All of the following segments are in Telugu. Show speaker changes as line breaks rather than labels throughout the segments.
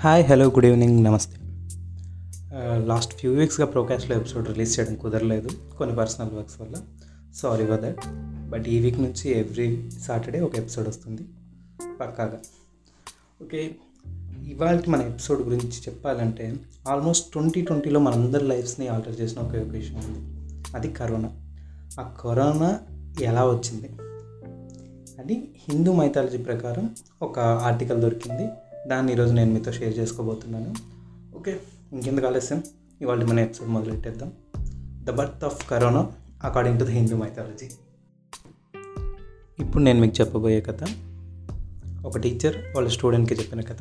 హాయ్ హలో గుడ్ ఈవినింగ్ నమస్తే. లాస్ట్ ఫ్యూ వీక్స్గా ప్రోకాస్ట్లో ఎపిసోడ్ రిలీజ్ చేయడం కుదరలేదు కొన్ని పర్సనల్ వర్క్స్ వల్ల. సారీ ఫర్ దట్ బట్ ఈ వీక్ నుంచి ఎవ్రీ సాటర్డే ఒక ఎపిసోడ్ వస్తుంది పక్కాగా. ఓకే ఇవాళ మన ఎపిసోడ్ గురించి చెప్పాలంటే ఆల్మోస్ట్ ట్వంటీ ట్వంటీలో మనందరి లైఫ్స్ని ఆల్టర్ చేసిన ఒక విషయం ఉంది. అది కరోనా. ఆ కరోనా ఎలా వచ్చింది? అది హిందూ మైథాలజీ ప్రకారం ఒక ఆర్టికల్ దొరికింది. దాన్ని ఈరోజు నేను మీతో షేర్ చేసుకోబోతున్నాను. ఓకే ఇంకెందుకు ఆలస్యం? ఇవాళ మన episode మొదలెట్టేద్దాం. The birth of corona according to the Hindu mythology ఇప్పుడు నేను మీకు చెప్పబోయే కథ ఒక టీచర్ వాళ్ళ స్టూడెంట్కి చెప్పిన కథ.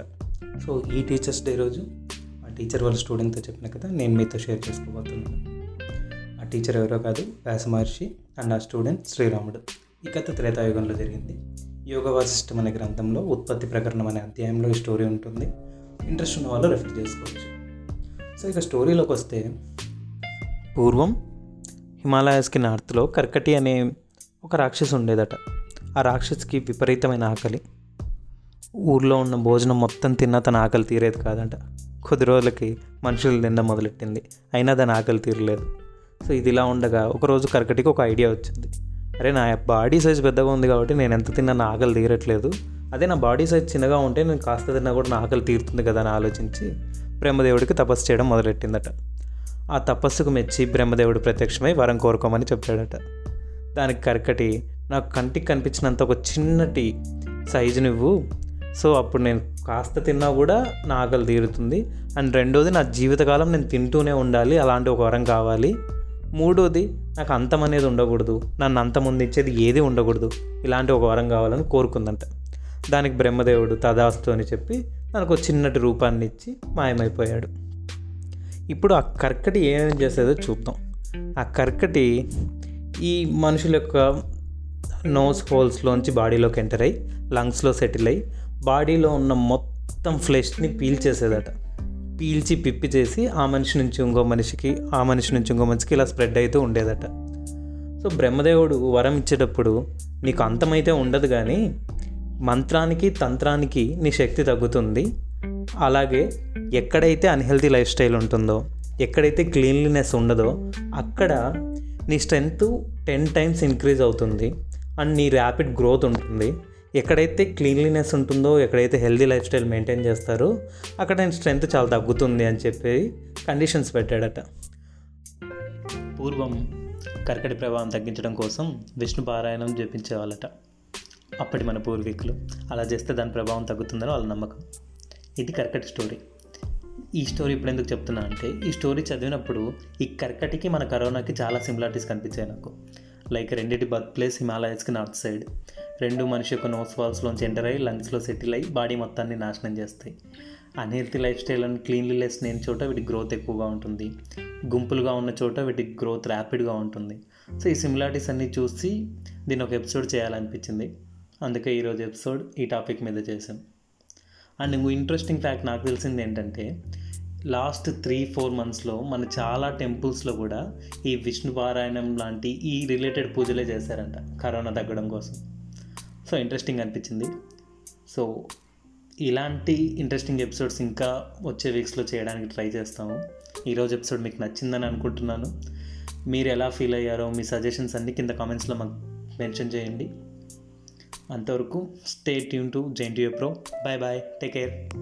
సో ఈ టీచర్స్ డే రోజు ఆ టీచర్ వాళ్ళ స్టూడెంట్తో చెప్పిన కథ నేను మీతో షేర్ చేసుకోబోతున్నాను. ఆ టీచర్ ఎవరో కాదు వ్యాస మహర్షి అండ్ ఆ స్టూడెంట్ శ్రీరాముడు. ఈ కథ త్రేతాయుగంలో జరిగింది. యోగ వాసిష్టం అనే గ్రంథంలో ఉత్పత్తి ప్రకరణం అనే అధ్యాయంలో ఈ స్టోరీ ఉంటుంది. ఇంట్రెస్ట్ ఉన్న వాళ్ళు రెఫర్ చేసుకోవచ్చు. సో ఇక స్టోరీలోకి వస్తే పూర్వం హిమాలయాస్కి నార్త్లో కర్కటి అనే ఒక రాక్షసు ఉండేదట. ఆ రాక్షసుకి విపరీతమైన ఆకలి. ఊర్లో ఉన్న భోజనం మొత్తం తిన్నా తన ఆకలి తీరేది కాదంట. కొద్ది రోజులకి మనుషులు తినడం మొదలెట్టింది. అయినా దాని ఆకలి తీరలేదు. సో ఇది ఇలా ఉండగా ఒకరోజు కర్కటికి ఒక ఐడియా వచ్చింది. అరే నా బాడీ సైజ్ పెద్దగా ఉంది కాబట్టి నేను ఎంత తిన్నా నా ఆకలి తీరట్లేదు. అదే నా బాడీ సైజ్ చిన్నగా ఉంటే నేను కాస్త తిన్నా కూడా నా ఆకలి తీరుతుంది కదా అని ఆలోచించి బ్రహ్మదేవుడికి తపస్సు చేయడం మొదలెట్టిందట. ఆ తపస్సుకు మెచ్చి బ్రహ్మదేవుడు ప్రత్యక్షమై వరం కోరుకోమని చెప్పాడట. దానికి కరకటి నాకు కంటికి కనిపించినంత ఒక చిన్నటి సైజు నువ్వు. సో అప్పుడు నేను కాస్త తిన్నా కూడా నా ఆకలి తీరుతుంది. అండ్ రెండోది నా జీవితకాలం నేను తింటూనే ఉండాలి. అలాంటి ఒక వరం కావాలి. మూడోది నాకు అంతం అనేది ఉండకూడదు. నన్ను అంతం అందించేది ఏది ఉండకూడదు. ఇలాంటి ఒక వరం కావాలని కోరుకుందంట. దానికి బ్రహ్మదేవుడు తదాస్తు అని చెప్పి నాకు ఒక చిన్నటి రూపాన్ని ఇచ్చి మాయమైపోయాడు. ఇప్పుడు ఆ కర్కటి ఏమేం చేసేదో చూద్దాం. ఆ కర్కటి ఈ మనుషుల యొక్క నోస్ హోల్స్లోంచి బాడీలోకి ఎంటర్ అయ్యి లంగ్స్లో సెటిల్ అయ్యి బాడీలో ఉన్న మొత్తం ఫ్లెష్ని పీల్చేసేదట. పీల్చి పిప్పి చేసి ఆ మనిషి నుంచి ఇంకో మనిషికి ఆ మనిషి నుంచి ఇంకో మనిషికి ఇలా స్ప్రెడ్ అవుతూ ఉండేదట. సో బ్రహ్మదేవుడు వరం ఇచ్చేటప్పుడు నీకు అంతమైతే ఉండదు కానీ మంత్రానికి తంత్రానికి నీ శక్తి తగ్గుతుంది. అలాగే ఎక్కడైతే అన్హెల్తీ లైఫ్ స్టైల్ ఉంటుందో ఎక్కడైతే క్లీన్లీనెస్ ఉండదో అక్కడ నీ స్ట్రెంగ్త్ టెన్ టైమ్స్ ఇంక్రీజ్ అవుతుంది. అండ్ నీ ర్యాపిడ్ గ్రోత్ ఉంటుంది. ఎక్కడైతే క్లీన్లీనెస్ ఉంటుందో ఎక్కడైతే హెల్దీ లైఫ్ స్టైల్ మెయింటైన్ చేస్తారో అక్కడ నేను స్ట్రెంగ్త్ చాలా తగ్గుతుంది అని చెప్పి కండిషన్స్ పెట్టాడట. పూర్వం కర్కటి ప్రభావం తగ్గించడం కోసం విష్ణు పారాయణం జపించేవాళ్ళట. అప్పటి మన పూర్వీకులు అలా చేస్తే దాని ప్రభావం తగ్గుతుందని వాళ్ళ నమ్మకం. ఇది కర్కటి స్టోరీ. ఈ స్టోరీ ఇప్పుడు ఎందుకు చెప్తున్నా అంటే ఈ స్టోరీ చదివినప్పుడు ఈ కర్కటికి మన కరోనాకి చాలా సిమిలారిటీస్ కనిపించాయి నాకు. లైక్ రెండింటి బర్త్ ప్లేస్ హిమాలయస్కి నార్త్ సైడ్. రెండు మనిషి యొక్క నోస్ వాల్స్లోంచి ఎంటర్ అయ్యి లంగ్స్లో సెటిల్ అయ్యి బాడీ మొత్తాన్ని నాశనం చేస్తాయి. Unhealthy life style and cleanliness లేని చోట వీటి గ్రోత్ ఎక్కువగా ఉంటుంది. గుంపులుగా ఉన్న చోట వీటి గ్రోత్ ర్యాపిడ్గా ఉంటుంది. సో ఈ సిమిలారిటీస్ అన్నీ చూసి దీన్ని ఒక ఎపిసోడ్ చేయాలనిపించింది. అందుకే ఈరోజు ఎపిసోడ్ ఈ టాపిక్ మీద చేశాను అండ్ ఇంకో ఇంట్రెస్టింగ్ ఫ్యాక్ట్ నాకు తెలిసింది ఏంటంటే లాస్ట్ త్రీ ఫోర్ మంత్స్లో మన చాలా టెంపుల్స్లో కూడా ఈ విష్ణు పారాయణం లాంటి ఈ రిలేటెడ్ పూజలే చేశారంట కరోనా తగ్గడం కోసం. సో ఇంట్రెస్టింగ్ అనిపించింది. సో ఇలాంటి ఇంట్రెస్టింగ్ ఎపిసోడ్స్ ఇంకా వచ్చే వీక్స్లో చేయడానికి ట్రై చేస్తాము. ఈరోజు ఎపిసోడ్ మీకు నచ్చిందని అనుకుంటున్నాను. మీరు ఎలా ఫీల్ అయ్యారో మీ సజెషన్స్ అన్నీ కింద కామెంట్స్లో మాకు మెన్షన్ చేయండి. అంతవరకు stay tune to Jain you pro bye bye take care